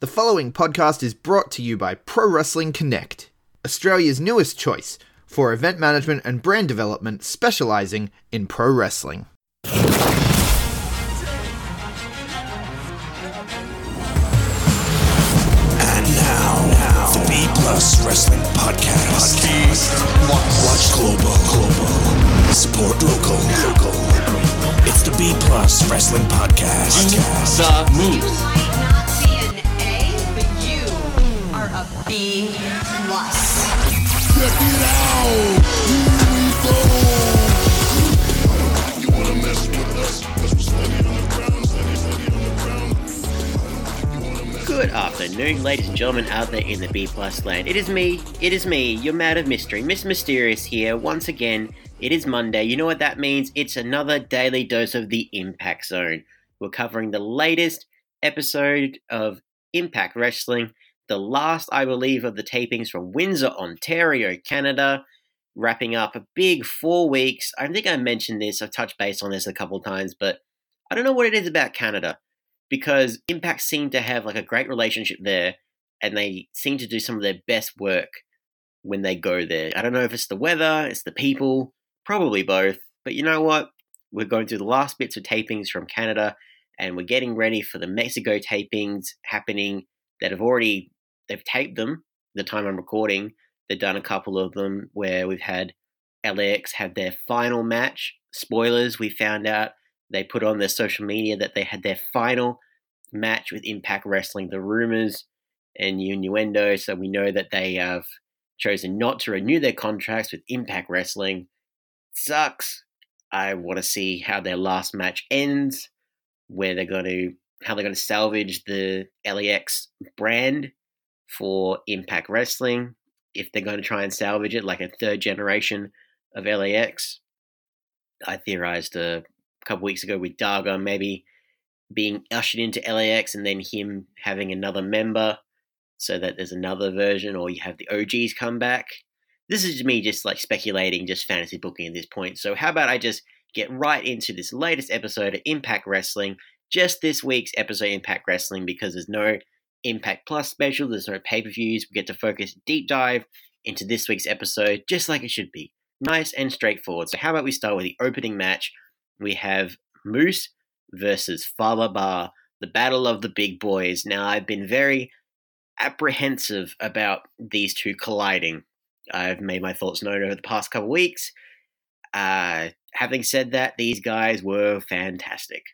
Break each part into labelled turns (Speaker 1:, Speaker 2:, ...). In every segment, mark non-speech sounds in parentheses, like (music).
Speaker 1: The following podcast is brought to you by Pro Wrestling Connect, Australia's newest choice for event management and brand development specializing in pro wrestling.
Speaker 2: And now, the B Plus Wrestling Podcast. Watch global, global. Support local, local. It's the B Plus Wrestling Podcast.
Speaker 3: the moves.
Speaker 4: You a B plus.
Speaker 3: Good afternoon, ladies and gentlemen out there in the B plus land. It is me, it is me, your man of mystery, Miss Mysterious here. Once again, it is Monday. You know what that means? It's another daily dose of the Impact Zone. We're covering the latest episode of Impact Wrestling, the last, I believe, of the tapings from Windsor, Ontario, Canada. Wrapping up a big four weeks. I think I mentioned this, I've touched base on this a couple times, but I don't know what it is about Canada because Impact seem to have like a great relationship there, and they seem to do some of their best work when they go there. I don't know if it's the weather, it's the people, probably both. But you know what? We're going through the last bits of tapings from Canada, and we're getting ready for the Mexico tapings happening that have already they've taped them. The time I'm recording, they've done a couple of them where we've had LAX have their final match. Spoilers, we found out they put on their social media that they had their final match with Impact Wrestling. The rumors and innuendo, so we know that they have chosen not to renew their contracts with Impact Wrestling. Sucks. I want to see how their last match ends, where they're going to how they're going to salvage the LAX brand for Impact Wrestling. If they're going to try and salvage it like a third generation of LAX, I theorized a couple weeks ago with Daga maybe being ushered into LAX and then him having another member so that there's another version or you have the OGs come back. This is me just like speculating, just fantasy booking at this point. So how about I just get right into this latest episode of Impact Wrestling, just this week's episode of Impact Wrestling because there's no Impact Plus special, there's no pay-per-views. We get to focus deep dive into this week's episode just like it should be. Nice and straightforward. So how about we start with the opening match we have Moose versus Fallah Bahh, the battle of the big boys. Now, I've been very apprehensive about these two colliding. I've made my thoughts known over the past couple weeks. Uh, having said that, these guys were fantastic,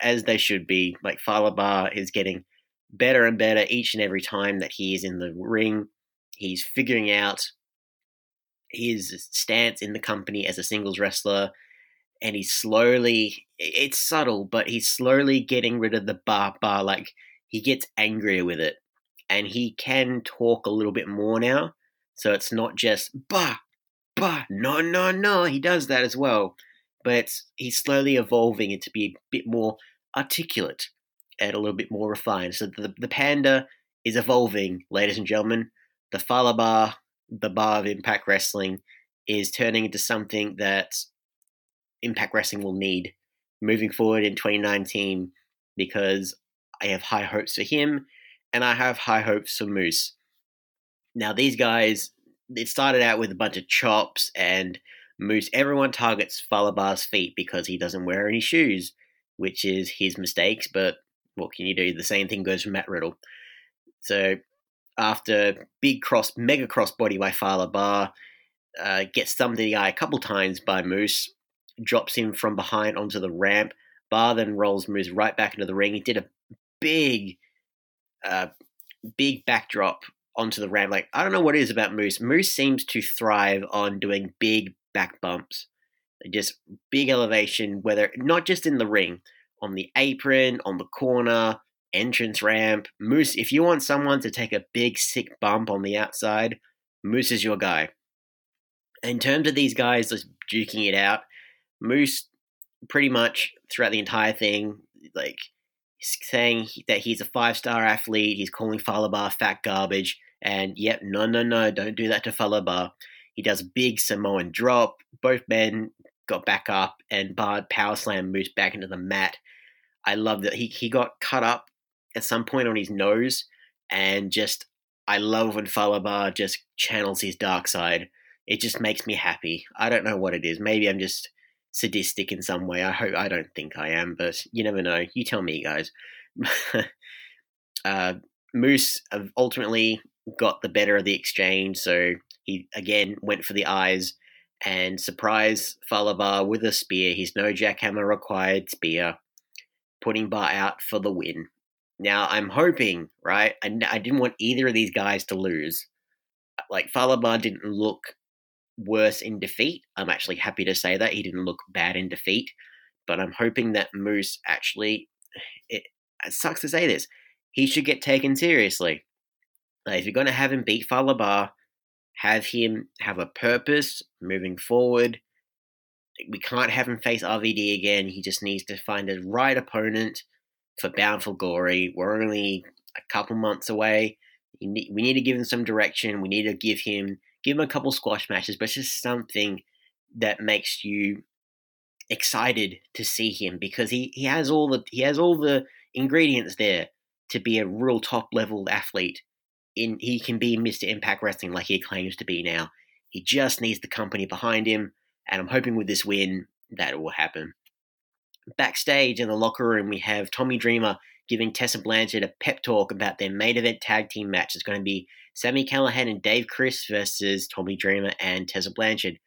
Speaker 3: as they should be. Like Fallah Bahh is getting better and better each and every time that he is in the ring. He's figuring out his stance in the company as a singles wrestler and he's slowly it's subtle but he's slowly getting rid of the bar bar like he gets angrier with it. And he can talk a little bit more now so it's not just bah bah no no no he does that as well. But he's slowly evolving it to be a bit more articulate and a little bit more refined so the, the panda is evolving ladies and gentlemen the Fallah Bahh the bar of impact wrestling is turning into something that Impact Wrestling will need moving forward in 2019 because I have high hopes for him and I have high hopes for Moose. Now, these guys, it started out with a bunch of chops and Moose. Everyone targets Fallah Bahh's feet because he doesn't wear any shoes, which is his mistakes, but what can you do? The same thing goes for Matt Riddle. So, after big cross, mega cross body by Fallah Bahh, uh, gets thumbed in the eye a couple times by Moose, drops him from behind onto the ramp. Bahh then rolls Moose right back into the ring. He did a big, uh, big backdrop onto the ramp. Like I don't know what it is about Moose. Moose seems to thrive on doing big back bumps, just big elevation. Whether not just in the ring, on the apron, on the corner, entrance ramp. Moose, if you want someone to take a big sick bump on the outside, Moose is your guy. In terms of these guys just duking it out, Moose pretty much throughout the entire thing, like saying that he's a five star athlete, he's calling Fallah Bahh fat garbage, and yep, no, no, no, don't do that to Fallah Bahh. He does big Samoan drop. Both men got back up, and Bard power slam Moose back into the mat. I love that he, he got cut up at some point on his nose, and just I love when Fallah Bahh just channels his dark side. It just makes me happy. I don't know what it is. Maybe I'm just sadistic in some way. I hope I don't think I am, but you never know. You tell me, guys. (laughs) uh, Moose ultimately got the better of the exchange, so he again went for the eyes and surprised Fallah Bahh with a spear. He's no jackhammer required spear, putting Bahh out for the win. Now I'm hoping, right? I, I didn't want either of these guys to lose. Uh, like Fallah Bahh didn't look worse in defeat. I'm actually happy to say that he didn't look bad in defeat, but I'm hoping that Moose actually. Eh, it, it sucks to say this. He should get taken seriously. Like, if you're going to have him beat Fallah Bahh, have him have a purpose moving forward. We can't have him face RVD again. He just needs to find a right opponent for Bound for Glory. We're only a couple months away. we need to give him some direction. We need to give him give him a couple squash matches, but just something that makes you excited to see him because he, he has all the he has all the ingredients there to be a real top level athlete. In he can be Mr. Impact Wrestling like he claims to be now. He just needs the company behind him, and I'm hoping with this win that it will happen. Backstage in the locker room, we have Tommy Dreamer giving Tessa Blanchard a pep talk about their main event tag team match. It's going to be Sami Callihan and Dave Crist versus Tommy Dreamer and Tessa Blanchard.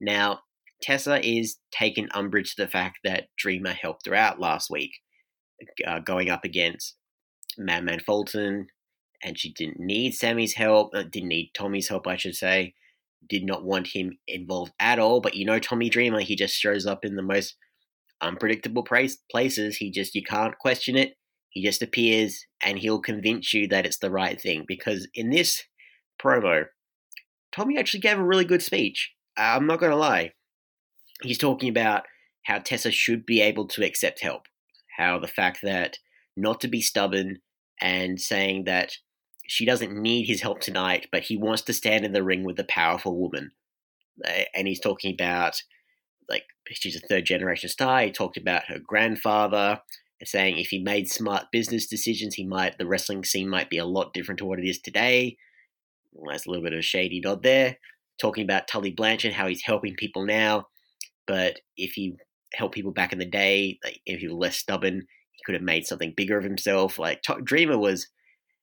Speaker 3: Now, Tessa is taking umbrage to the fact that Dreamer helped her out last week, uh, going up against Madman Fulton, and she didn't need Sami's help, uh, didn't need Tommy's help, I should say, did not want him involved at all. But you know, Tommy Dreamer, he just shows up in the most unpredictable place, places. He just, you can't question it. He just appears and he'll convince you that it's the right thing. Because in this promo, Tommy actually gave a really good speech. Uh, I'm not going to lie. He's talking about how Tessa should be able to accept help, how the fact that not to be stubborn and saying that she doesn't need his help tonight, but he wants to stand in the ring with a powerful woman. And he's talking about, like, she's a third generation star. He talked about her grandfather, saying if he made smart business decisions, he might the wrestling scene might be a lot different to what it is today. Well, that's a little bit of a shady nod there. Talking about Tully Blanchard, how he's helping people now, but if he helped people back in the day, like if he was less stubborn, he could have made something bigger of himself. Like Dreamer was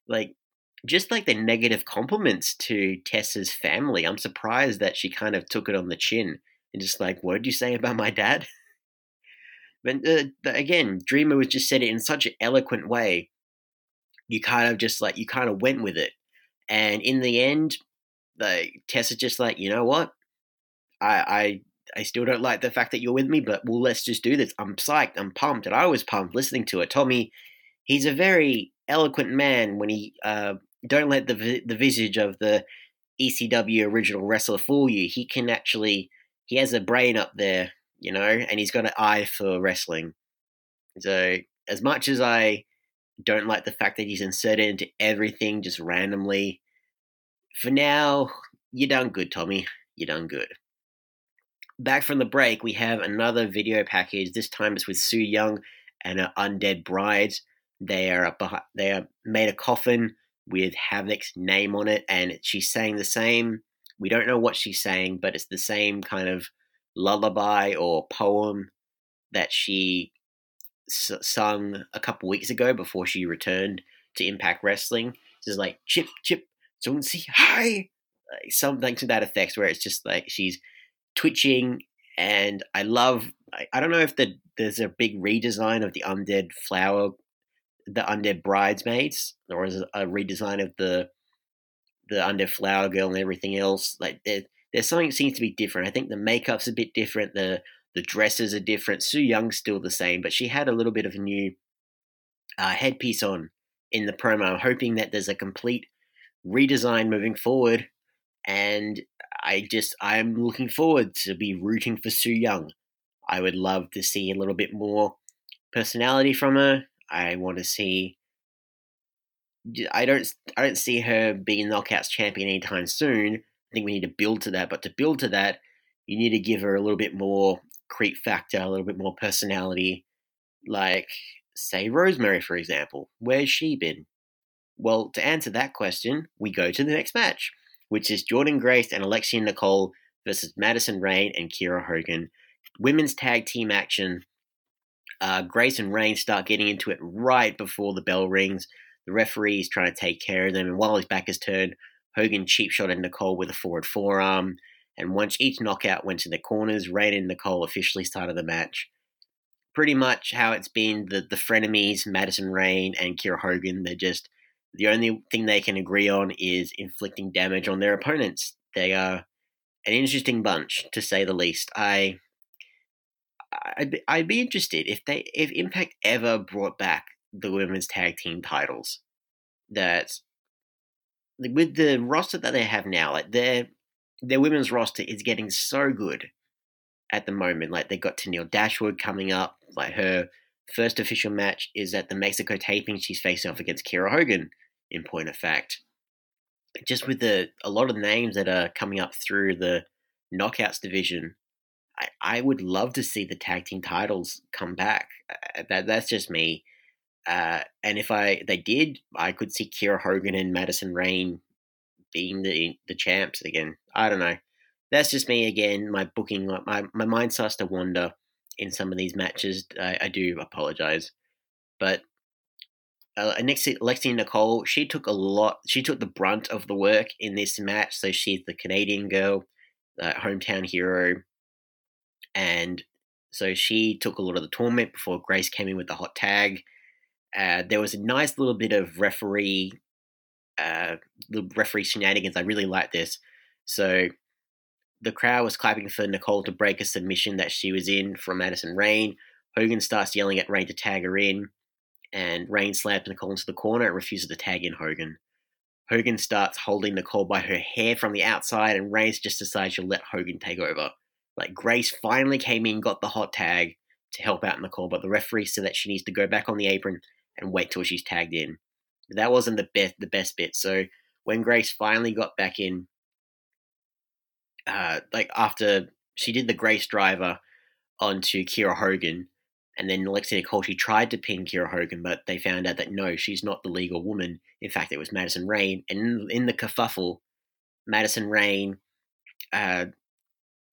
Speaker 3: like just like the negative compliments to Tessa's family. I'm surprised that she kind of took it on the chin and just like, what did you say about my dad? But uh, again, Dreamer was just said it in such an eloquent way. You kind of just like you kind of went with it, and in the end, the Tessa just like you know what, I I I still don't like the fact that you're with me, but well, let's just do this. I'm psyched. I'm pumped, and I was pumped listening to it. Tommy, he's a very eloquent man when he uh, don't let the the visage of the ECW original wrestler fool you. He can actually he has a brain up there you know, and he's got an eye for wrestling. So, as much as I don't like the fact that he's inserted into everything just randomly, for now, you done good, Tommy. You done good. Back from the break, we have another video package. This time it's with Su Yung and her undead brides. They are behind, they are made a coffin with Havoc's name on it, and she's saying the same. We don't know what she's saying, but it's the same kind of lullaby or poem that she s- sung a couple weeks ago before she returned to Impact Wrestling. It's like chip chip don't see hi, like something to that effect, where it's just like she's twitching, and I love. I, I don't know if the, there's a big redesign of the undead flower, the undead bridesmaids, or it a redesign of the the undead flower girl and everything else. Like there, there's something that seems to be different. I think the makeup's a bit different. The the dresses are different. Su Yung's still the same, but she had a little bit of a new uh, headpiece on in the promo. I'm hoping that there's a complete redesign moving forward, and I just I'm looking forward to be rooting for Su Yung. I would love to see a little bit more personality from her. I want to see. I don't. I don't see her being knockouts champion anytime soon. I think we need to build to that. But to build to that, you need to give her a little bit more creep factor, a little bit more personality. Like say Rosemary, for example. Where's she been? Well, to answer that question, we go to the next match, which is Jordan Grace and Alexia Nicole versus Madison Rayne and Kiera Hogan. Women's tag team action. Uh, Grace and Rayne start getting into it right before the bell rings. The referee is trying to take care of them, and while his back is turned, Hogan cheap shot at Nicole with a forward forearm. And once each knockout went to the corners, Rayne and Nicole officially started the match. Pretty much how it's been the, the frenemies, Madison Rayne and Kiera Hogan. They're just the only thing they can agree on is inflicting damage on their opponents. They are an interesting bunch, to say the least. I I'd be, I'd be interested if they if Impact ever brought back the women's tag team titles. That with the roster that they have now, like their their women's roster is getting so good at the moment. Like they got Tenille Dashwood coming up. Like her first official match is at the Mexico taping. She's facing off against Kiera Hogan. In point of fact, just with the a lot of names that are coming up through the knockouts division, I, I would love to see the tag team titles come back. Uh, that that's just me. Uh, and if I they did, I could see Kiera Hogan and Madison Rayne being the the champs again. I don't know. That's just me again. My booking, my my mind starts to wander in some of these matches. I, I do apologize, but uh, next Lexi Nicole, she took a lot. She took the brunt of the work in this match. So she's the Canadian girl, the hometown hero, and so she took a lot of the torment before Grace came in with the hot tag. Uh, there was a nice little bit of referee, uh, referee shenanigans. I really like this. So the crowd was clapping for Nicole to break a submission that she was in from Madison Rayne. Hogan starts yelling at Rayne to tag her in, and Rayne slaps Nicole into the corner and refuses to tag in Hogan. Hogan starts holding Nicole by her hair from the outside, and Rayne just decides she'll let Hogan take over. Like Grace finally came in, got the hot tag to help out in the call, but the referee said that she needs to go back on the apron and wait till she's tagged in. That wasn't the best the best bit. So when Grace finally got back in, uh, like after she did the Grace driver onto Kiera Hogan, and then Alexia Nicole, she tried to pin Kiera Hogan, but they found out that no, she's not the legal woman. In fact, it was Madison Rayne. And in, in the kerfuffle, Madison Rayne uh,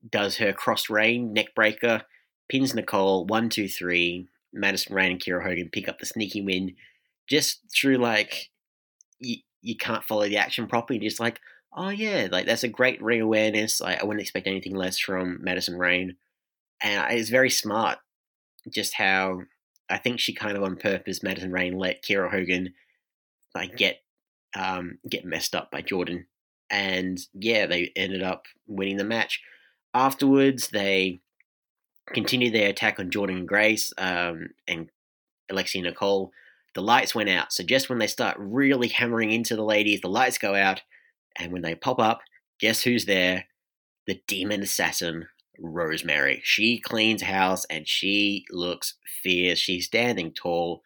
Speaker 3: does her cross rain neck breaker, pins Nicole one two three. Madison Rayne and Kiera Hogan pick up the sneaky win just through like you, you can't follow the action properly. Just like oh yeah, like that's a great ring awareness. I, I wouldn't expect anything less from Madison Rayne, and it's very smart. Just how I think she kind of on purpose, Madison Rayne let Kiera Hogan like get um, get messed up by Jordan, and yeah, they ended up winning the match. Afterwards, they continued their attack on Jordan and Grace um, and Alexia Nicole. The lights went out, so just when they start really hammering into the ladies, the lights go out, and when they pop up, guess who's there? The demon assassin, Rosemary. She cleans house and she looks fierce. She's standing tall.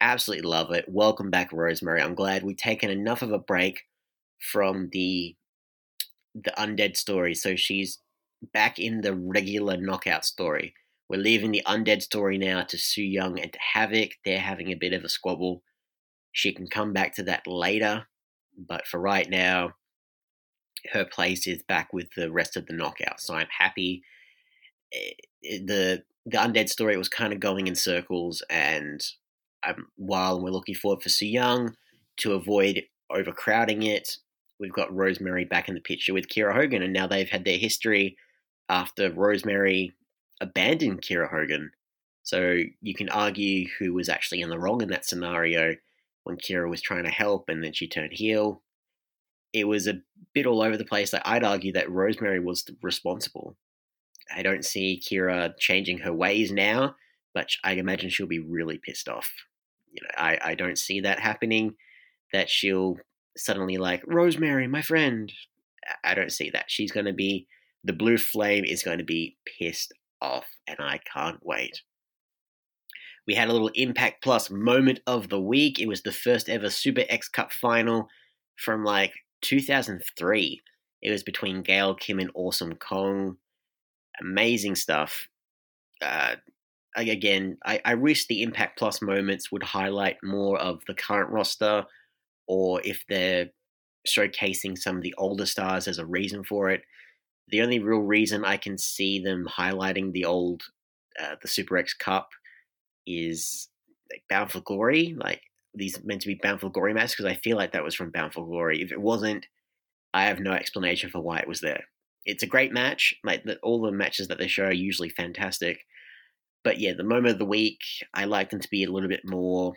Speaker 3: Absolutely love it. Welcome back, Rosemary. I'm glad we've taken enough of a break from the the undead story. So she's back in the regular knockout story. We're leaving the undead story now to Su Yung and to Havoc. They're having a bit of a squabble. She can come back to that later, but for right now, her place is back with the rest of the knockout. So I'm happy. Eh, eh, the the undead story was kind of going in circles, and um, while we're looking forward for Su Yung to avoid overcrowding it, we've got Rosemary back in the picture with Kiera Hogan, and now they've had their history after Rosemary abandoned Kiera Hogan. So you can argue who was actually in the wrong in that scenario when Kiera was trying to help and then she turned heel. It was a bit all over the place. Like I'd argue that Rosemary was responsible. I don't see Kiera changing her ways now, but I imagine she'll be really pissed off. You know, I, I don't see that happening. That she'll suddenly like Rosemary, my friend. I don't see that. She's going to be the blue flame is going to be pissed off, and I can't wait. We had a little Impact Plus moment of the week. It was the first ever Super X Cup final from like 2003. It was between Gail Kim and Awesome Kong. Amazing stuff. Uh, again, I, I wish the Impact Plus moments would highlight more of the current roster, or if they're showcasing some of the older stars as a reason for it. The only real reason I can see them highlighting the old, uh, the Super X Cup is like Bound for Glory. Like these meant to be Bound for Glory matches because I feel like that was from Bound for Glory. If it wasn't, I have no explanation for why it was there. It's a great match. Like the, all the matches that they show are usually fantastic. But yeah, the moment of the week, I like them to be a little bit more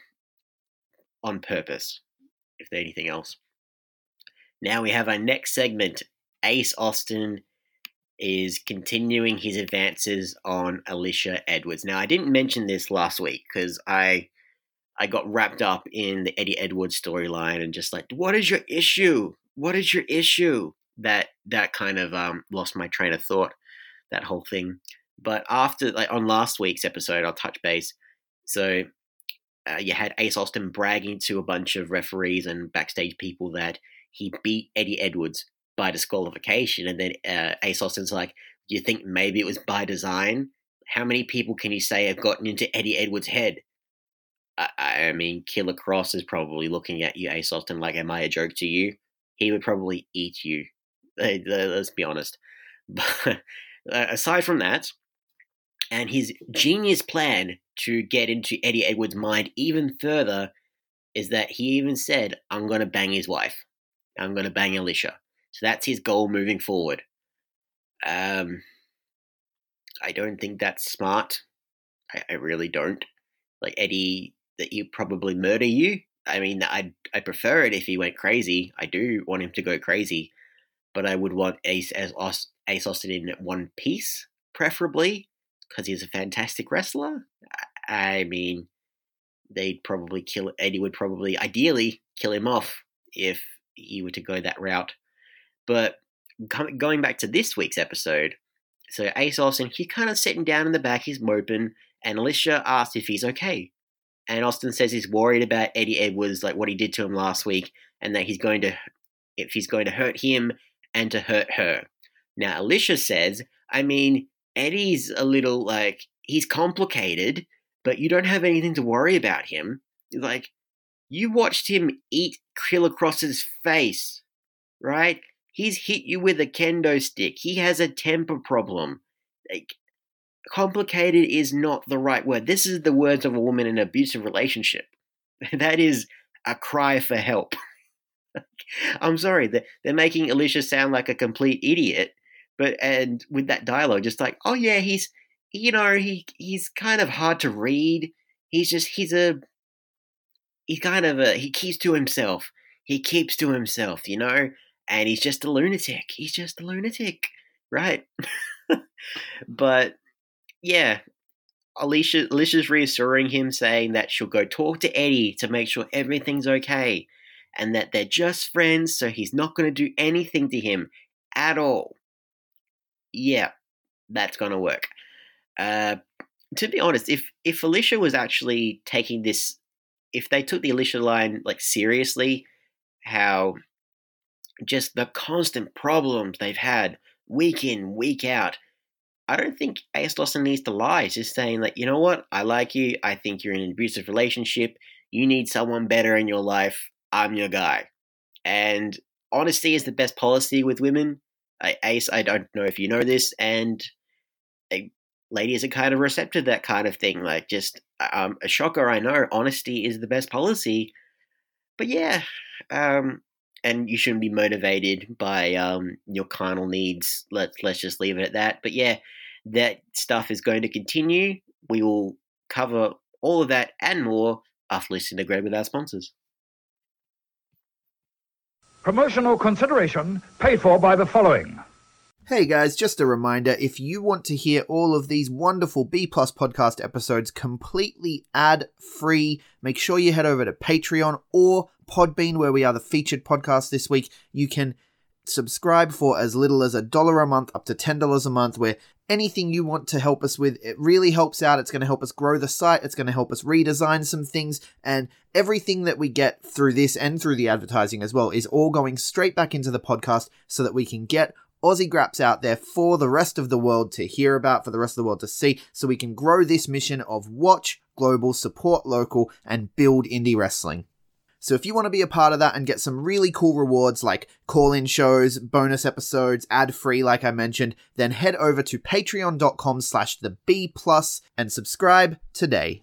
Speaker 3: on purpose, if anything else. Now we have our next segment. Ace Austin is continuing his advances on Alisha Edwards. Now I didn't mention this last week because I I got wrapped up in the Eddie Edwards storyline and just like, what is your issue? What is your issue? That that kind of um, lost my train of thought. That whole thing. But after like on last week's episode, I'll touch base. So uh, you had Ace Austin bragging to a bunch of referees and backstage people that he beat Eddie Edwards by disqualification, and then uh, Ace Austin's like, "Do you think maybe it was by design? How many people can you say have gotten into Eddie Edwards' head?" I, I mean, Killer Kross is probably looking at you, Ace Austin, like, "Am I a joke to you?" He would probably eat you. (laughs) Let's be honest. (laughs) But aside from that, and his genius plan to get into Eddie Edwards' mind even further is that he even said, I'm going to bang his wife. I'm going to bang Alisha. So that's his goal moving forward. Um, I don't think that's smart. I, I really don't. Like Eddie, that he probably murder you. I mean, I'd I prefer it if he went crazy. I do want him to go crazy, but I would want Ace as Ace Austin in one piece, preferably, because he's a fantastic wrestler. I mean, they'd probably kill Eddie would probably ideally kill him off if he were to go that route. But going back to this week's episode, so Ace Austin, he's kind of sitting down in the back, he's moping, and Alisha asks if he's okay. And Austin says he's worried about Eddie Edwards, like what he did to him last week, and that he's going to, if he's going to hurt him and to hurt her. Now, Alisha says, I mean, Eddie's a little like, he's complicated, but you don't have anything to worry about him. Like, you watched him eat Killer Kross's face, right? He's hit you with a kendo stick. He has a temper problem. Like, complicated is not the right word. This is the words of a woman in an abusive relationship. (laughs) That is a cry for help. (laughs) I'm sorry, they're, they're making Alisha sound like a complete idiot, but and with that dialogue, just like, oh yeah, he's you know he he's kind of hard to read. He's just he's a he's kind of a he keeps to himself. He keeps to himself, you know, and he's just a lunatic. He's just a lunatic, right? (laughs) but yeah, Alisha Alisha's reassuring him, saying that she'll go talk to Eddie to make sure everything's okay, and that they're just friends, so he's not going to do anything to him at all. Yeah, that's going to work. Uh, to be honest, if if Alisha was actually taking this, if they took the Alisha line like seriously, how just the constant problems they've had week in week out, I don't think Ace Austin needs to lie. It's just saying that, you know what, I like you. I think you're in an abusive relationship. You need someone better in your life. I'm your guy. And honesty is the best policy with women. I, Ace, I don't know if you know this, and ladies are kind of receptive to that kind of thing. Like, just um, a shocker, I know. Honesty is the best policy, but yeah, um, and you shouldn't be motivated by um, your carnal needs. Let's let's just leave it at that. But yeah, that stuff is going to continue. We will cover all of that and more after listening to Greg with our sponsors.
Speaker 5: Promotional consideration paid for by the following.
Speaker 1: Hey guys, just a reminder if you want to hear all of these wonderful B Plus podcast episodes completely ad free, make sure you head over to Patreon or Podbean, where we are the featured podcast this week. You can subscribe for as little as a dollar a month up to $10 a month, where anything you want to help us with, it really helps out. It's going to help us grow the site, it's going to help us redesign some things, and everything that we get through this and through the advertising as well is all going straight back into the podcast so that we can get Aussie Graps out there for the rest of the world to hear about, for the rest of the world to see, so we can grow this mission of watch global, support local, and build indie wrestling. So if you want to be a part of that and get some really cool rewards like call-in shows, bonus episodes, ad-free like I mentioned, then head over to patreon.com slash the B plus and subscribe today.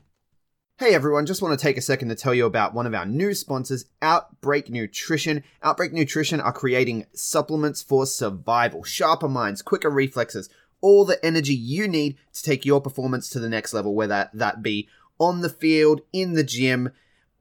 Speaker 1: Hey everyone, just want to take a second to tell you about one of our new sponsors, Outbreak Nutrition. Outbreak Nutrition are creating supplements for survival, sharper minds, quicker reflexes, all the energy you need to take your performance to the next level, whether that be on the field, in the gym,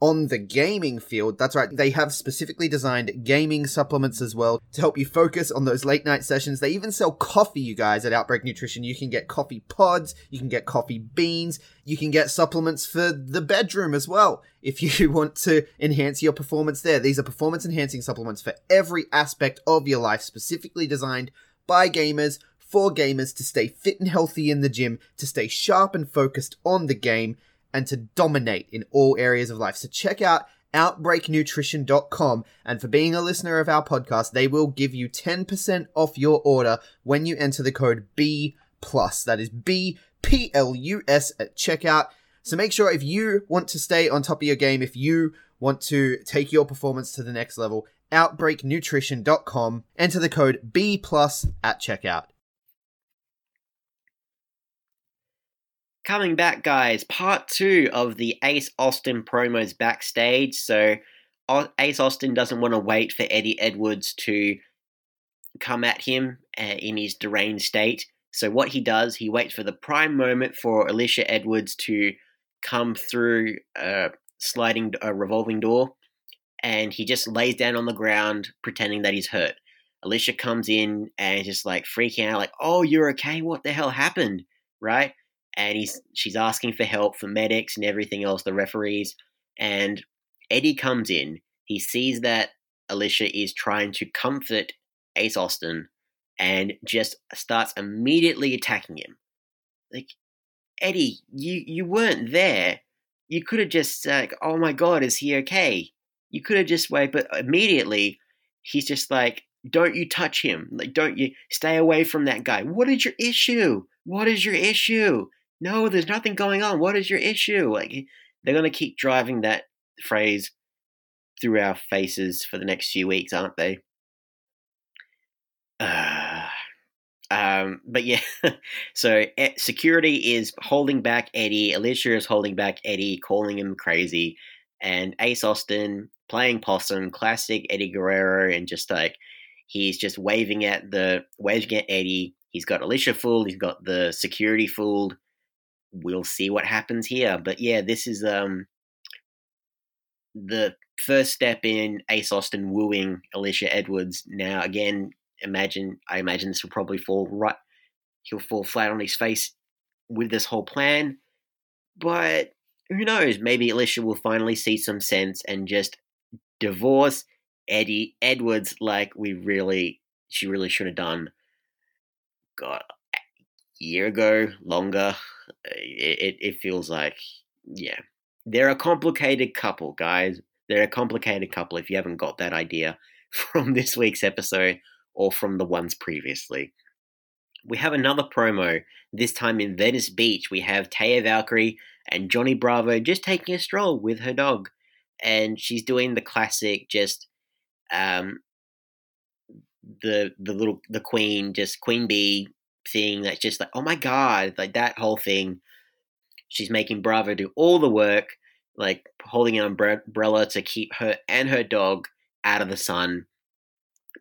Speaker 1: on the gaming field. That's right, they have specifically designed gaming supplements as well to help you focus on those late night sessions. They even sell coffee, you guys, at Outbreak Nutrition. You can get coffee pods, you can get coffee beans, you can get supplements for the bedroom as well if (laughs) you want to enhance your performance there. These are performance enhancing supplements for every aspect of your life, specifically designed by gamers. For gamers to stay fit and healthy in the gym, to stay sharp and focused on the game, and to dominate in all areas of life. So check out outbreaknutrition.com and for being a listener of our podcast, they will give you 10% off your order when you enter the code B plus. That is B P L U S at checkout. So make sure if you want to stay on top of your game, if you want to take your performance to the next level, outbreaknutrition.com, enter the code B plus at checkout.
Speaker 3: Coming back, guys, part two of the Ace Austin promos backstage. So, Ace Austin doesn't want to wait for Eddie Edwards to come at him uh, in his deranged state. So, what he does, he waits for the prime moment for Alisha Edwards to come through a sliding, a revolving door, and he just lays down on the ground pretending that he's hurt. Alisha comes in and just like freaking out, like, "Oh, you're okay? What the hell happened?" Right? And he's she's asking for help for medics and everything else, the referees. And Eddie comes in. He sees that Alisha is trying to comfort Ace Austin and just starts immediately attacking him. Like, Eddie, you you weren't there. You could have just like, oh my god, is he okay? You could have just wait, but immediately he's just like, don't you touch him. Like, don't you stay away from that guy. What is your issue? What is your issue? No, there's nothing going on. What is your issue? Like they're going to keep driving that phrase through our faces for the next few weeks, aren't they? Uh, (sighs) um, but yeah, (laughs) so security is holding back Eddie. Alisha is holding back Eddie, calling him crazy, and Ace Austin playing possum, classic Eddie Guerrero, and just like he's just waving at the waving at Eddie. He's got Alisha fooled. He's got the security fooled we'll see what happens here. But yeah, this is um the first step in Ace Austin wooing Alisha Edwards. Now again, imagine I imagine this will probably fall right he'll fall flat on his face with this whole plan. But who knows? Maybe Alisha will finally see some sense and just divorce Eddie Edwards like we really she really should have done. God, year ago, longer. It, it, it feels like, yeah. They're a complicated couple, guys. They're a complicated couple if you haven't got that idea (laughs) from this week's episode or from the ones previously. We have another promo, this time in Venice Beach. We have Taya Valkyrie and Johnny Bravo just taking a stroll with her dog. And she's doing the classic, just um, the the little the queen, just queen bee thing that's just like, oh my god, like that whole thing. She's making Bravo do all the work, like holding an umbrella to keep her and her dog out of the sun,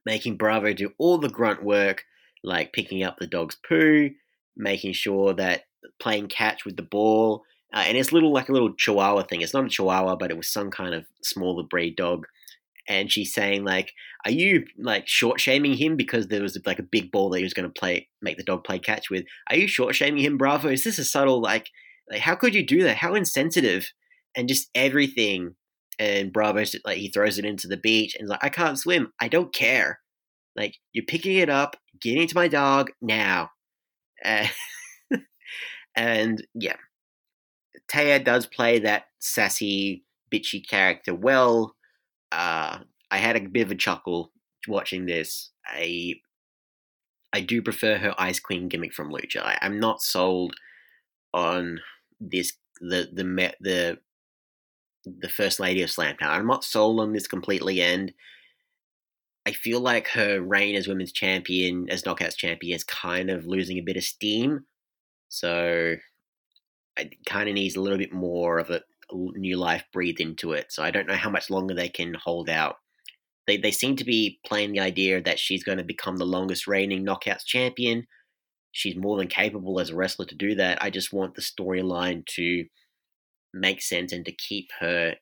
Speaker 3: making Bravo do all the grunt work, like picking up the dog's poo, making sure that playing catch with the ball. Uh, and it's little like a little chihuahua thing. It's not a chihuahua, but it was some kind of smaller breed dog and she's saying like, "Are you like short shaming him because there was like a big ball that he was going to play, make the dog play catch with? Are you short shaming him, Bravo? Is this a subtle like, like how could you do that? How insensitive!" And just everything. And Bravo's like he throws it into the beach and like, "I can't swim. I don't care. Like you're picking it up, getting to my dog now." Uh, (laughs) and yeah, Taya does play that sassy, bitchy character well uh, I had a bit of a chuckle watching this. I I do prefer her Ice Queen gimmick from Lucha. I, I'm not sold on this the the the the first lady of Slamtown. I'm not sold on this completely, and I feel like her reign as women's champion, as knockouts champion, is kind of losing a bit of steam. So it kind of needs a little bit more of a new life breathed into it. So I don't know how much longer they can hold out. They they seem to be playing the idea that she's going to become the longest reigning knockouts champion. She's more than capable as a wrestler to do that. I just want the storyline to make sense and to keep her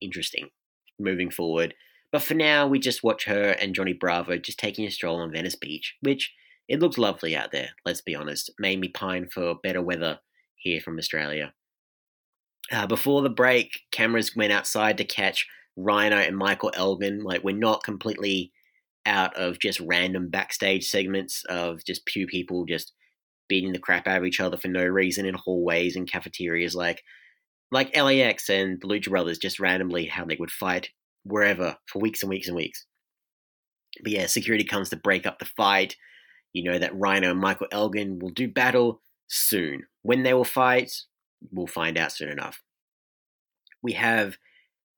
Speaker 3: interesting moving forward. But for now, we just watch her and Johnny Bravo just taking a stroll on Venice Beach, which it looks lovely out there, let's be honest. Made me pine for better weather here from Australia. Uh, before the break, cameras went outside to catch Rhino and Michael Elgin. Like, we're not completely out of just random backstage segments of just few people just beating the crap out of each other for no reason in hallways and cafeterias. Like, like LAX and the Lucha Brothers, just randomly how they would fight wherever for weeks and weeks and weeks. But yeah, security comes to break up the fight. You know that Rhino and Michael Elgin will do battle soon. When they will fight, we'll find out soon enough. We have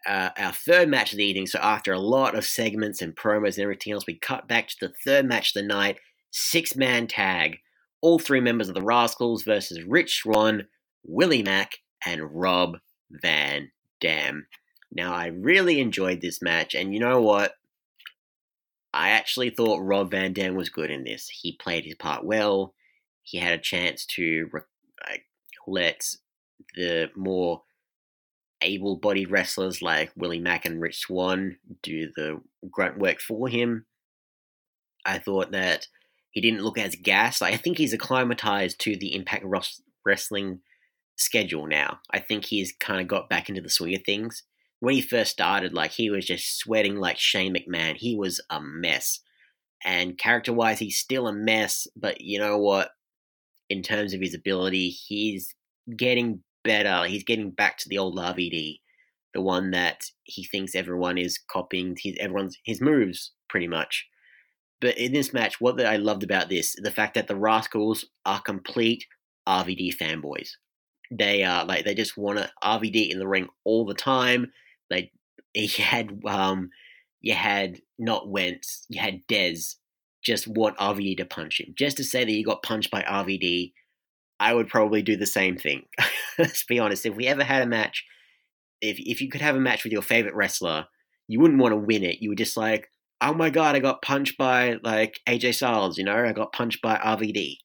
Speaker 3: uh, our third match of the evening. So after a lot of segments and promos and everything else, we cut back to the third match of the night, six man tag. All three members of the Rascals versus Rich Swann, Willie Mack, and Rob Van Dam. Now, I really enjoyed this match, and you know what? I actually thought Rob Van Dam was good in this. He played his part well. He had a chance to like, let the more able bodied wrestlers like Willie Mack and Rich Swann do the grunt work for him. I thought that he didn't look as gassed. I think he's acclimatized to the Impact Wrestling schedule now. I think he's kind of got back into the swing of things. When he first started, like he was just sweating like Shane McMahon. He was a mess. And character wise, he's still a mess, but you know what? In terms of his ability, he's getting better. He's getting back to the old RVD, the one that he thinks everyone is copying his everyone's his moves pretty much. But in this match, what I loved about this, the fact that the Rascals are complete RVD fanboys. They are like they just want to RVD in the ring all the time. They he (laughs) had um you had not Wentz, you had Dez just want RVD to punch him. Just to say that you got punched by RVD, I would probably do the same thing. (laughs) Let's be honest. If we ever had a match, if if you could have a match with your favorite wrestler, you wouldn't want to win it. You would just like, oh my god, I got punched by like AJ Styles. You know, I got punched by RVD.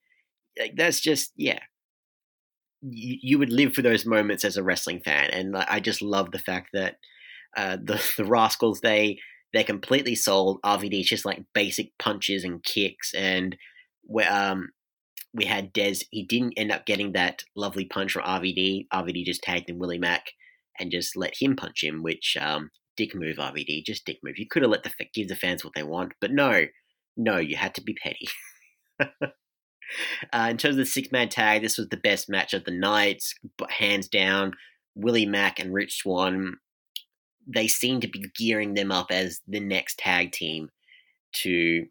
Speaker 3: Like, that's just yeah you, you would live for those moments as a wrestling fan, and I just love the fact that uh, the (laughs) the Rascals they they're completely sold. RVD just like basic punches and kicks, and Where, um we had Dez. He didn't end up getting that lovely punch from RVD. RVD just tagged in Willie Mack and just let him punch him, which um dick move RVD, just dick move. You could have let the give the fans what they want, but no, no, you had to be petty. (laughs) Uh, in terms of the six man tag, this was the best match of the night, but hands down. Willie Mack and Rich Swann, they seem to be gearing them up as the next tag team to,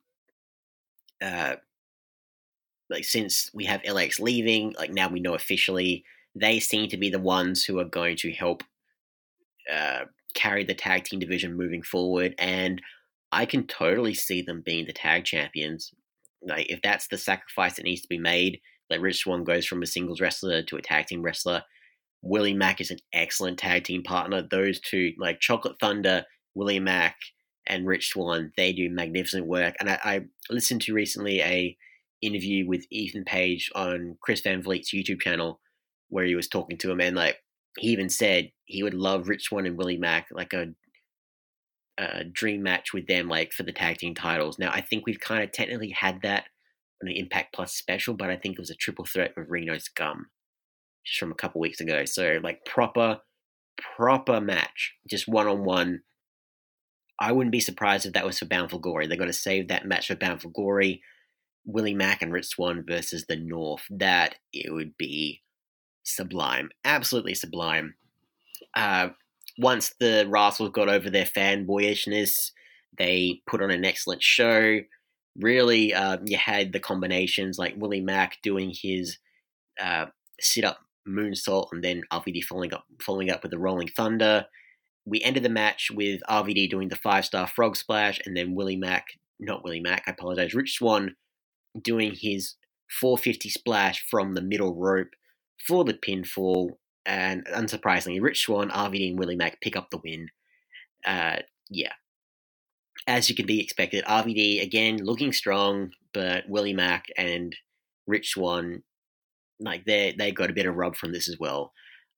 Speaker 3: uh, like since we have LAX leaving, like now we know officially, they seem to be the ones who are going to help uh, carry the tag team division moving forward, and I can totally see them being the tag champions like if that's the sacrifice that needs to be made, like Rich Swann goes from a singles wrestler to a tag team wrestler. Willie Mack is an excellent tag team partner. Those two, like Chocolate Thunder, Willie Mack, and Rich Swann, they do magnificent work. And I, I listened to recently a interview with Ethan Page on Chris Van Vliet's YouTube channel where he was talking to him and like he even said he would love Rich Swann and Willie Mack like a a dream match with them, like for the tag team titles. Now, I think we've kind of technically had that on an Impact Plus special, but I think it was a triple threat with Reno Scum just from a couple weeks ago. So, like, proper, proper match, just one on one. I wouldn't be surprised if that was for Bound for Glory. They're going to save that match for Bound for Glory. Willie Mack and Rich Swann versus the North. That it would be sublime, absolutely sublime. Uh, once the Rascals got over their fanboyishness, they put on an excellent show. really, uh, you had the combinations like Willie Mack doing his uh, sit up moonsault and then RVD following up, following up with the Rolling Thunder. We ended the match with RVD doing the five star frog splash and then Willie Mack, not Willie Mack, I apologize, Rich Swann doing his 450 splash from the middle rope for the pinfall. And unsurprisingly, Rich Swann, RVD, and Willie Mack pick up the win. Uh, yeah. As you can be expected, RVD again looking strong, but Willie Mack and Rich Swann, like they they got a bit of rub from this as well.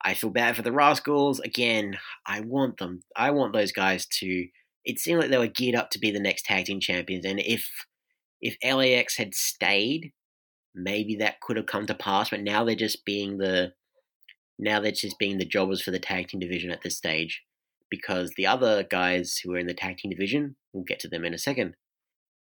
Speaker 3: I feel bad for the Rascals. Again, I want them. I want those guys to. It seemed like they were geared up to be the next tag team champions, and if if LAX had stayed, maybe that could have come to pass. But now they're just being the now they're just being the jobbers for the tag team division at this stage, because the other guys who are in the tag team division, we'll get to them in a second.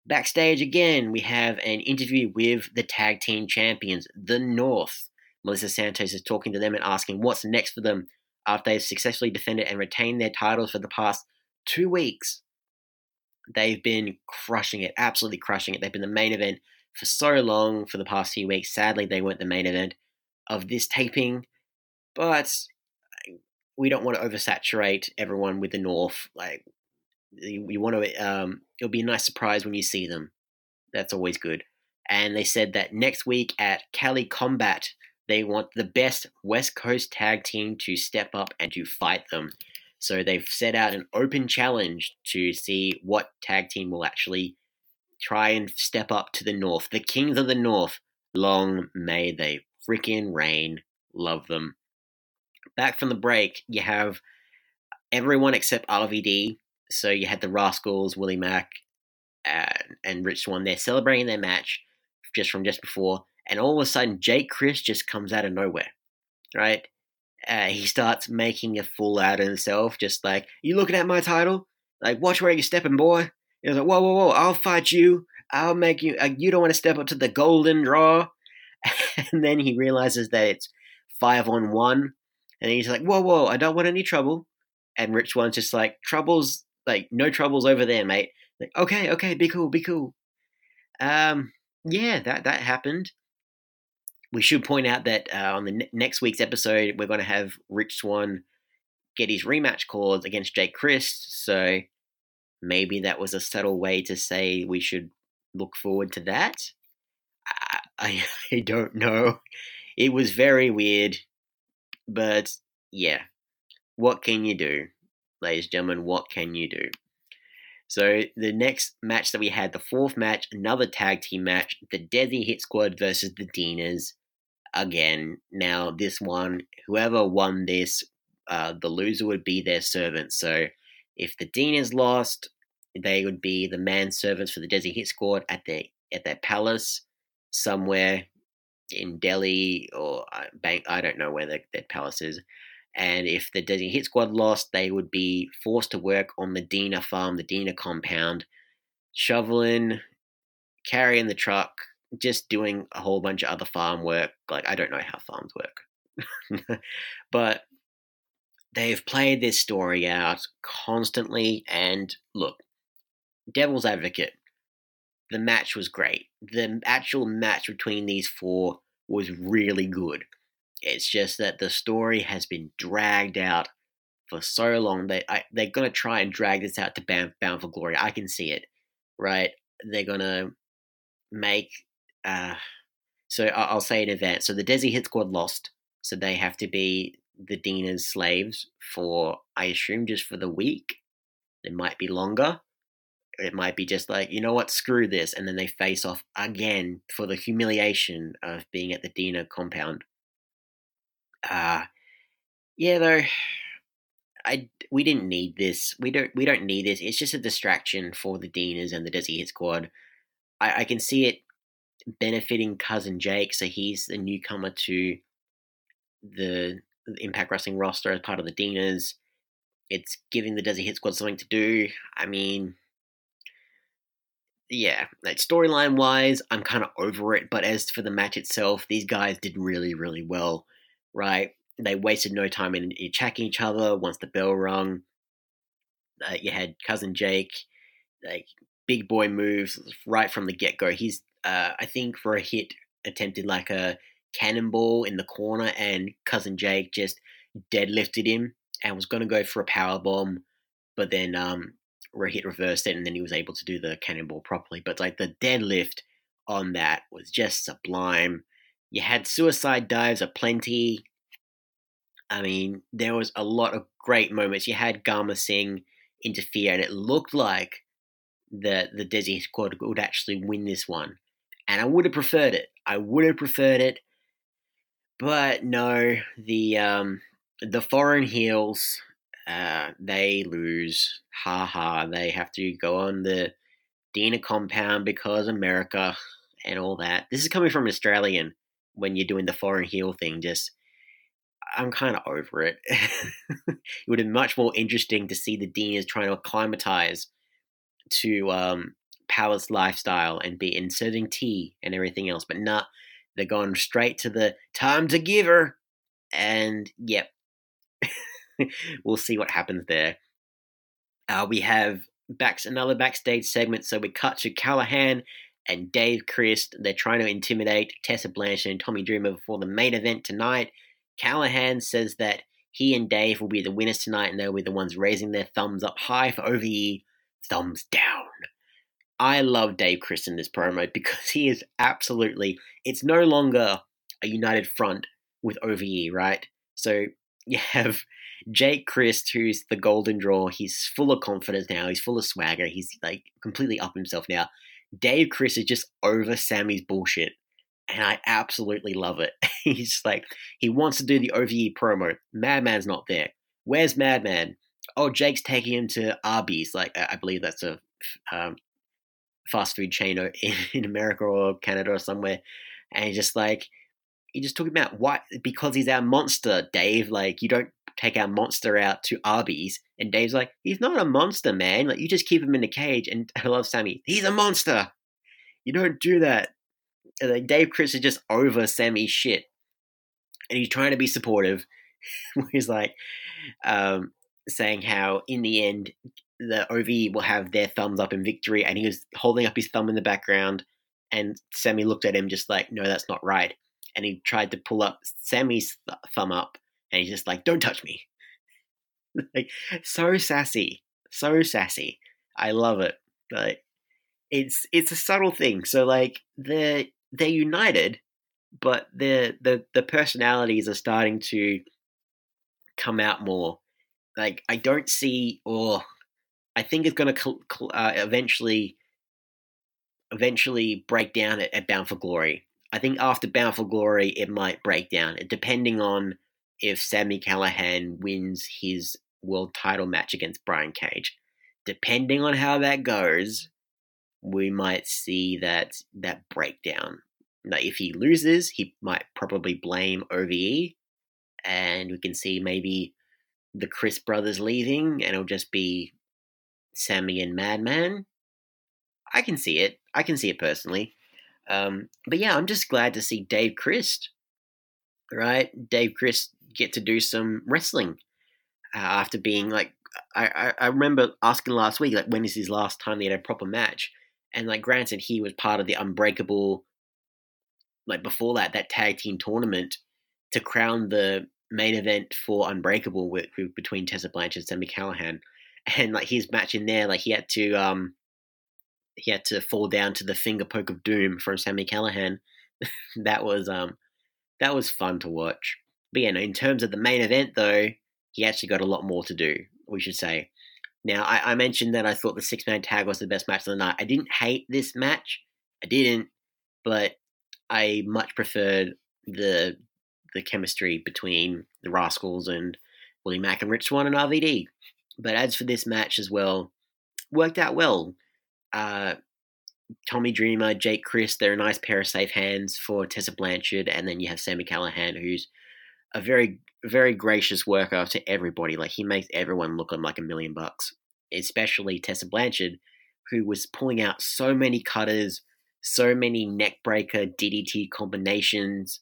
Speaker 3: Backstage again, we have an interview with the tag team champions, the North. Melissa Santos is talking to them and asking what's next for them after they've successfully defended and retained their titles for the past two weeks. They've been crushing it, absolutely crushing it. They've been the main event for so long for the past few weeks. Sadly, they weren't the main event of this taping, but we don't want to oversaturate everyone with the North. Like, you want to, um, it'll be a nice surprise when you see them. That's always good. And they said that next week at Cali Combat, they want the best West Coast tag team to step up and to fight them. So they've set out an open challenge to see what tag team will actually try and step up to the North. The Kings of the North, long may they freaking reign. Love them. Back from the break, you have everyone except RVD. So you had the Rascals, Willie Mack, and, and Rich Swann. They're celebrating their match just from just before, and all of a sudden, Jake Crist just comes out of nowhere, right? Uh, he starts making a fool out of himself, just like, You looking at my title? Like, watch where you're stepping, boy. He's like, Whoa, whoa, whoa, I'll fight you. I'll make you. Uh, you don't want to step up to the golden draw. (laughs) and then he realizes that it's five on one. And he's like, Whoa, whoa, I don't want any trouble. And Rich Swann's just like, Troubles, like, no troubles over there, mate. Like, okay, okay, be cool, be cool. Um, yeah, that, that happened we should point out that uh, on the ne- next week's episode, we're going to have Rich Swann get his rematch called against Jake Crist. So maybe that was a subtle way to say we should look forward to that. I, I, (laughs) I don't know. It was very weird, but yeah, what can you do, ladies and gentlemen? What can you do? So the next match that we had, the fourth match, another tag team match, the Desi Hit Squad versus the Deaners again. Now, this one, whoever won this, uh, the loser would be their servant. So, if the Deaners lost, they would be the manservants for the Desi Hit Squad at their at their palace somewhere in Delhi or uh, Bank. I don't know where their, their palace is. And if the Desi Hit Squad lost, they would be forced to work on the Deaner farm, the Deaner compound, shoveling, carrying the truck, just doing a whole bunch of other farm work. Like, I don't know how farms work. (laughs) but they've played this story out constantly. And look, Devil's Advocate, the match was great. The actual match between these four was really good. It's just that the story has been dragged out for so long. They I, they're gonna try and drag this out to Bound, Bound for Glory. I can see it, right? They're gonna make uh, so I'll say in advance. So the Desi Hit Squad lost, so they have to be the Deaner's slaves for, I assume, just for the week. It might be longer. It might be just like, you know what, screw this. And then they face off again for the humiliation of being at the Deaner compound. Uh, yeah, though, I, we didn't need this. We don't we don't need this. It's just a distraction for the Deaners and the Desi Hit Squad. I, I can see it benefiting cousin Jake. So he's the newcomer to the, Impact Wrestling roster as part of the Deaners. It's giving the Desi Hit Squad something to do. I mean, yeah, like storyline wise, I'm kind of over it. But as for the match itself, these guys did really, really well, right? They wasted no time in attacking each other once the bell rung. Uh, you had cousin Jake like big boy moves right from the get go. He's uh, I think for a hit attempted like a cannonball in the corner, and cousin Jake just deadlifted him and was going to go for a power bomb, but then um, hit reversed it, and then he was able to do the cannonball properly. But like the deadlift on that was just sublime. You had suicide dives aplenty. I mean, there was a lot of great moments. You had Gama Singh interfere, and it looked like the the Desi squad would actually win this one. And I would have preferred it. I would have preferred it, but no. The um, the foreign heels, uh, they lose. Ha ha. They have to go on the Deaner compound because America and all that. This is coming from an Australian when you're doing the foreign heel thing. Just I'm kind of over it. (laughs) it would have been much more interesting to see the Deaners trying to acclimatize to um, Power's lifestyle and be inserting tea and everything else. But nah, they're going straight to the time to give her. And yep, (laughs) we'll see what happens there. Uh, we have back another backstage segment, so we cut to Callihan and Dave Crist. They're trying to intimidate Tessa Blanchard and Tommy Dreamer before the main event tonight. Callihan says that he and Dave will be the winners tonight, and they'll be the ones raising their thumbs up high for OVE, thumbs down. I love Dave Crist in this promo because (laughs) he is absolutely. It's no longer a united front with OVE, right? So you have Jake Crist, who's the golden draw. He's full of confidence now. He's full of swagger. He's like completely up himself now. Dave Crist is just over Sami's bullshit and I absolutely love it. (laughs) He's like, he wants to do the OVE promo. Madman's not there. Where's Madman? Oh, Jake's taking him to Arby's. Like, I believe that's a um, fast food chain (laughs) in, in America or Canada or somewhere. And he's just like, he just talking about why because he's our monster, Dave. Like, you don't take our monster out to Arby's. And Dave's like, he's not a monster, man. Like, you just keep him in a cage. And (laughs) I love Sami. He's a monster. You don't do that like Dave Crist is just over Sami's shit, and he's trying to be supportive. (laughs) he's like um, saying how in the end the OV will have their thumbs up in victory, and he was holding up his thumb in the background, and Sami looked at him just like, no, that's not right, and he tried to pull up Sami's th- thumb up, and he's just like, don't touch me, (laughs) like so sassy, so sassy. I love it. Like it's it's a subtle thing. So like the they're united, but the the the personalities are starting to come out more. Like I don't see, or I think it's going to uh, eventually eventually break down at, at Bound for Glory. I think after Bound for Glory, it might break down, depending on if Sami Callihan wins his world title match against Brian Cage. Depending on how that goes, we might see that that breakdown. Now, if he loses, he might probably blame OVE, and we can see maybe the Crist brothers leaving, and it'll just be Sami and Madman. I can see it. I can see it personally. Um, but yeah, I'm just glad to see Dave Crist, right? Dave Crist get to do some wrestling uh, after being like, I, I, I remember asking last week, like, when is his last time he had a proper match? And like, granted, he was part of the Unbreakable, like before that, that tag team tournament to crown the main event for Unbreakable with, with between Tessa Blanchard and Sami Callihan. And like his match in there, like he had to um he had to fall down to the finger poke of doom from Sami Callihan. (laughs) that was um that was fun to watch. But yeah, no, in terms of the main event though, he actually got a lot more to do, we should say. Now, I, I mentioned that I thought the six man tag was the best match of the night. I didn't hate this match. I didn't, but I much preferred the the chemistry between the Rascals and Willie Mack and Rich Swann and RVD. But as for this match as well, worked out well. Uh, Tommy Dreamer, Jake Crist, they're a nice pair of safe hands for Tessa Blanchard, and then you have Sami Callihan, who's a very very gracious worker to everybody. Like he makes everyone look like a million bucks, especially Tessa Blanchard, who was pulling out so many cutters, so many neckbreaker DDT combinations.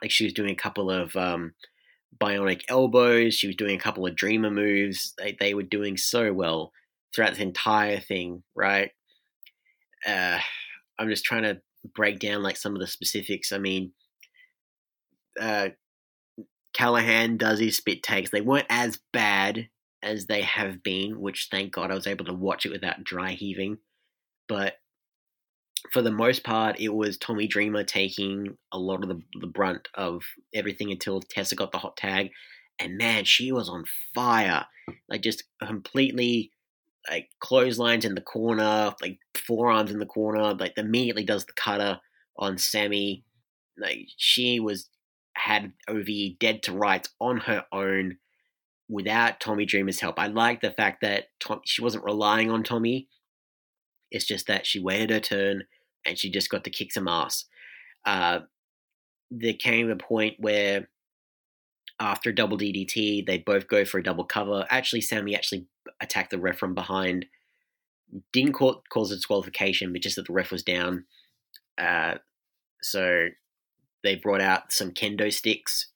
Speaker 3: Like she was doing a couple of um, bionic elbows. She was doing a couple of dreamer moves. They, they were doing so well throughout this entire thing, right? Uh, I'm just trying to break down like some of the specifics. I mean, uh, Callihan does his spit takes. They weren't as bad as they have been, which thank God I was able to watch it without dry heaving. But for the most part, it was Tommy Dreamer taking a lot of the, the brunt of everything until Tessa got the hot tag. And man, she was on fire. Like just completely like clotheslines in the corner, like forearms in the corner, like immediately does the cutter on Sami. Like she was had OVE dead to rights on her own without Tommy Dreamer's help. I like the fact that Tom, she wasn't relying on Tommy. It's just that she waited her turn and she just got to kick some ass. Uh, there came a point where after a double DDT, they both go for a double cover. Actually, Sami actually attacked the ref from behind. Didn't cause a disqualification, but just that the ref was down. Uh, so they brought out some kendo sticks,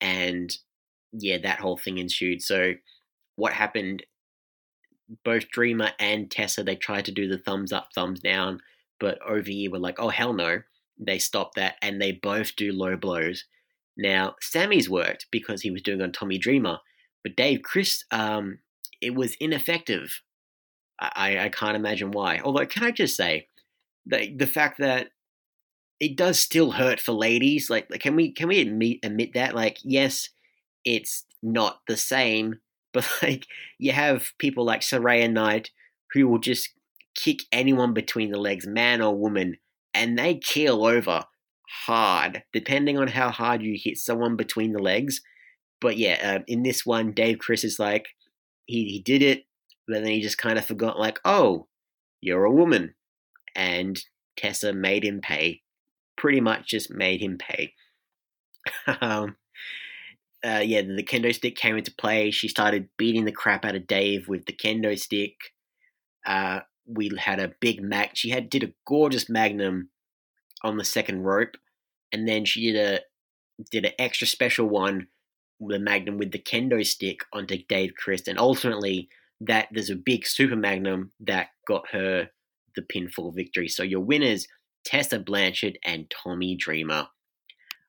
Speaker 3: and yeah, that whole thing ensued. So what happened? Both Dreamer and Tessa they tried to do the thumbs up, thumbs down, but OVE were like, "Oh hell no!" They stopped that, and they both do low blows. Now Sami's worked because he was doing on Tommy Dreamer, but Dave Crist, um, it was ineffective. I, I can't imagine why. Although, can I just say, the the fact that it does still hurt for ladies. Like, can we can we admit admit that? Like, yes, it's not the same, but (laughs) like you have people like Saraya Knight who will just kick anyone between the legs, man or woman, and they keel over hard, depending on how hard you hit someone between the legs. But yeah, uh, in this one, Dave Crist is like, he, he did it, but then he just kind of forgot, like, oh, you're a woman. And Tessa made him pay pretty much just made him pay. (laughs) um, uh, yeah, the kendo stick came into play. She started beating the crap out of Dave with the kendo stick. Uh, we had a big mag. She had did a gorgeous magnum on the second rope, and then she did a did an extra special one, with the magnum with the kendo stick onto Dave Crist, and ultimately that there's a big super magnum that got her the pinfall victory. So your winners Tessa Blanchard and Tommy Dreamer.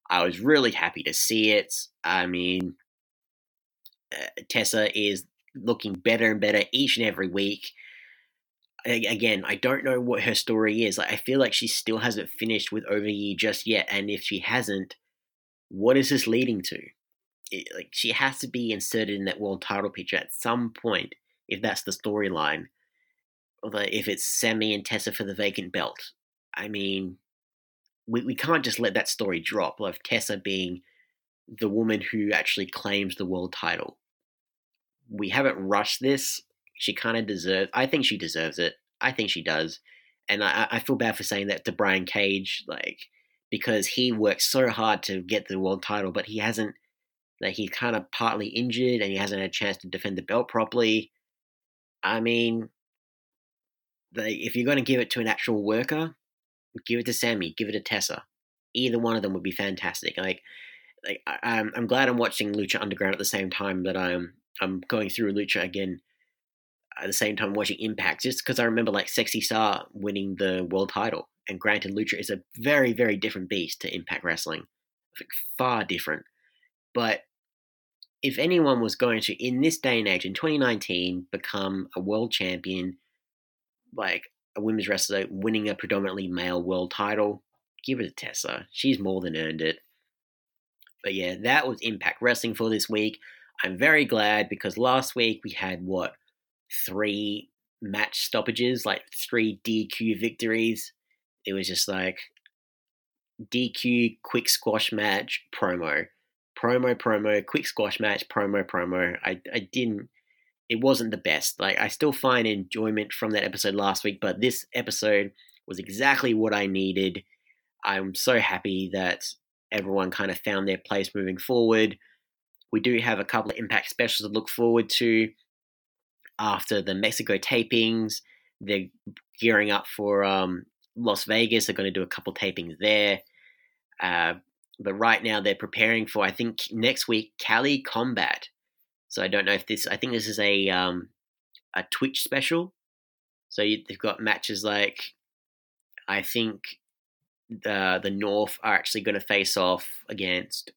Speaker 3: I was really happy to see it. I mean, uh, Tessa is looking better and better each and every week. Again, I don't know what her story is. Like, I feel like she still hasn't finished with OVE just yet, and if she hasn't, what is this leading to? It, like, she has to be inserted in that world title picture at some point if that's the storyline. Although, if it's Sami and Tessa for the vacant belt, I mean, we, we can't just let that story drop of Tessa being the woman who actually claims the world title. We haven't rushed this. She kind of deserves. I think she deserves it. I think she does, and I, I feel bad for saying that to Brian Cage, like because he worked so hard to get the world title, but he hasn't. Like he's kind of partly injured, and he hasn't had a chance to defend the belt properly. I mean, if you're going to give it to an actual worker, give it to Sami, give it to Tessa. Either one of them would be fantastic. Like, like I, am I'm glad I'm watching Lucha Underground at the same time that I'm I'm going through Lucha again. At the same time, watching Impact, just because I remember like Sexy Star winning the world title. And granted, Lucha is a very very different beast to Impact Wrestling, like far different. But if anyone was going to, in this day and age, in 2019, become a world champion, like a women's wrestler winning a predominantly male world title. Give it to Tessa. She's more than earned it. But yeah, that was Impact Wrestling for this week. I'm very glad because last week we had what three match stoppages, like three DQ victories. It was just like DQ quick squash match promo, promo promo quick squash match promo promo. I I didn't it wasn't the best. Like I still find enjoyment from that episode last week, but this episode was exactly what I needed. I'm so happy that everyone kind of found their place moving forward. We do have a couple of impact specials to look forward to after the Mexico tapings. They're gearing up for um, Las Vegas. They're going to do a couple tapings there. Uh, but right now they're preparing for, I think, next week, Cali Combat. So I don't know if this. I think this is a um, a Twitch special. So you, they've got matches like, I think the the North are actually going to face off against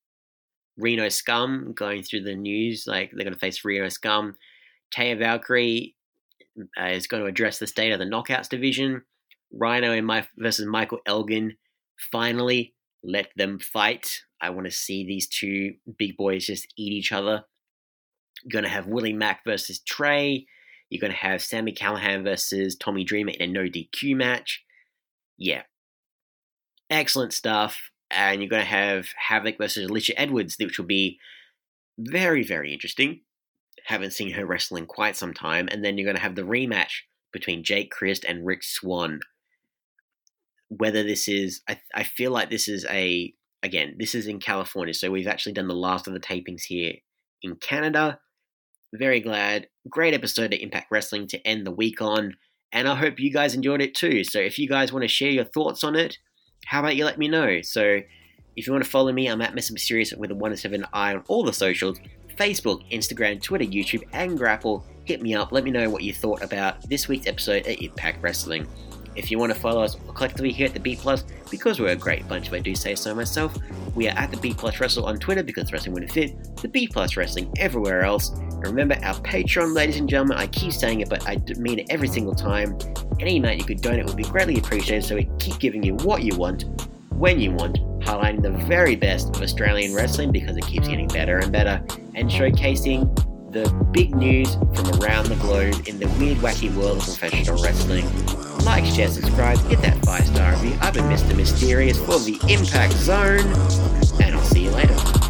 Speaker 3: Reno Scum. Going through the news, like they're going to face Reno Scum. Taya Valkyrie uh, is going to address the state of the Knockouts division. Rhino and my versus Michael Elgin. Finally, let them fight. I want to see these two big boys just eat each other. You're going to have Willie Mack versus Trey. You're going to have Sami Callihan versus Tommy Dreamer in a no DQ match. Yeah. Excellent stuff. And you're going to have Havok versus Alisha Edwards, which will be very, very interesting. Haven't seen her wrestle in quite some time. And then you're going to have the rematch between Jake Crist and Rick Swan. Whether this is, I, I feel like this is a, again, this is in California. So we've actually done the last of the tapings here in Canada. Very glad. Great episode of Impact Wrestling to end the week on. And I hope you guys enjoyed it too. So if you guys want to share your thoughts on it, how about you let me know? So if you want to follow me, I'm at Mr. Mysterious with a 1 to 7 eye on all the socials Facebook, Instagram, Twitter, YouTube, and GRAAPL. Hit me up. Let me know what you thought about this week's episode of Impact Wrestling. If you want to follow us collectively here at the B Plus, because we're a great bunch, if I do say so myself, we are at the B Plus Wrestle on Twitter because wrestling wouldn't fit, the B Plus Wrestling everywhere else. And remember our Patreon, ladies and gentlemen. I keep saying it, but I mean it every single time. Any amount you could donate would be greatly appreciated, so we keep giving you what you want, when you want, highlighting the very best of Australian wrestling because it keeps getting better and better, and showcasing the big news from around the globe in the weird, wacky world of professional wrestling. Like, share, subscribe, hit that five star review. I've been Mr. Mysterious for the Impact Zone, and I'll see you later.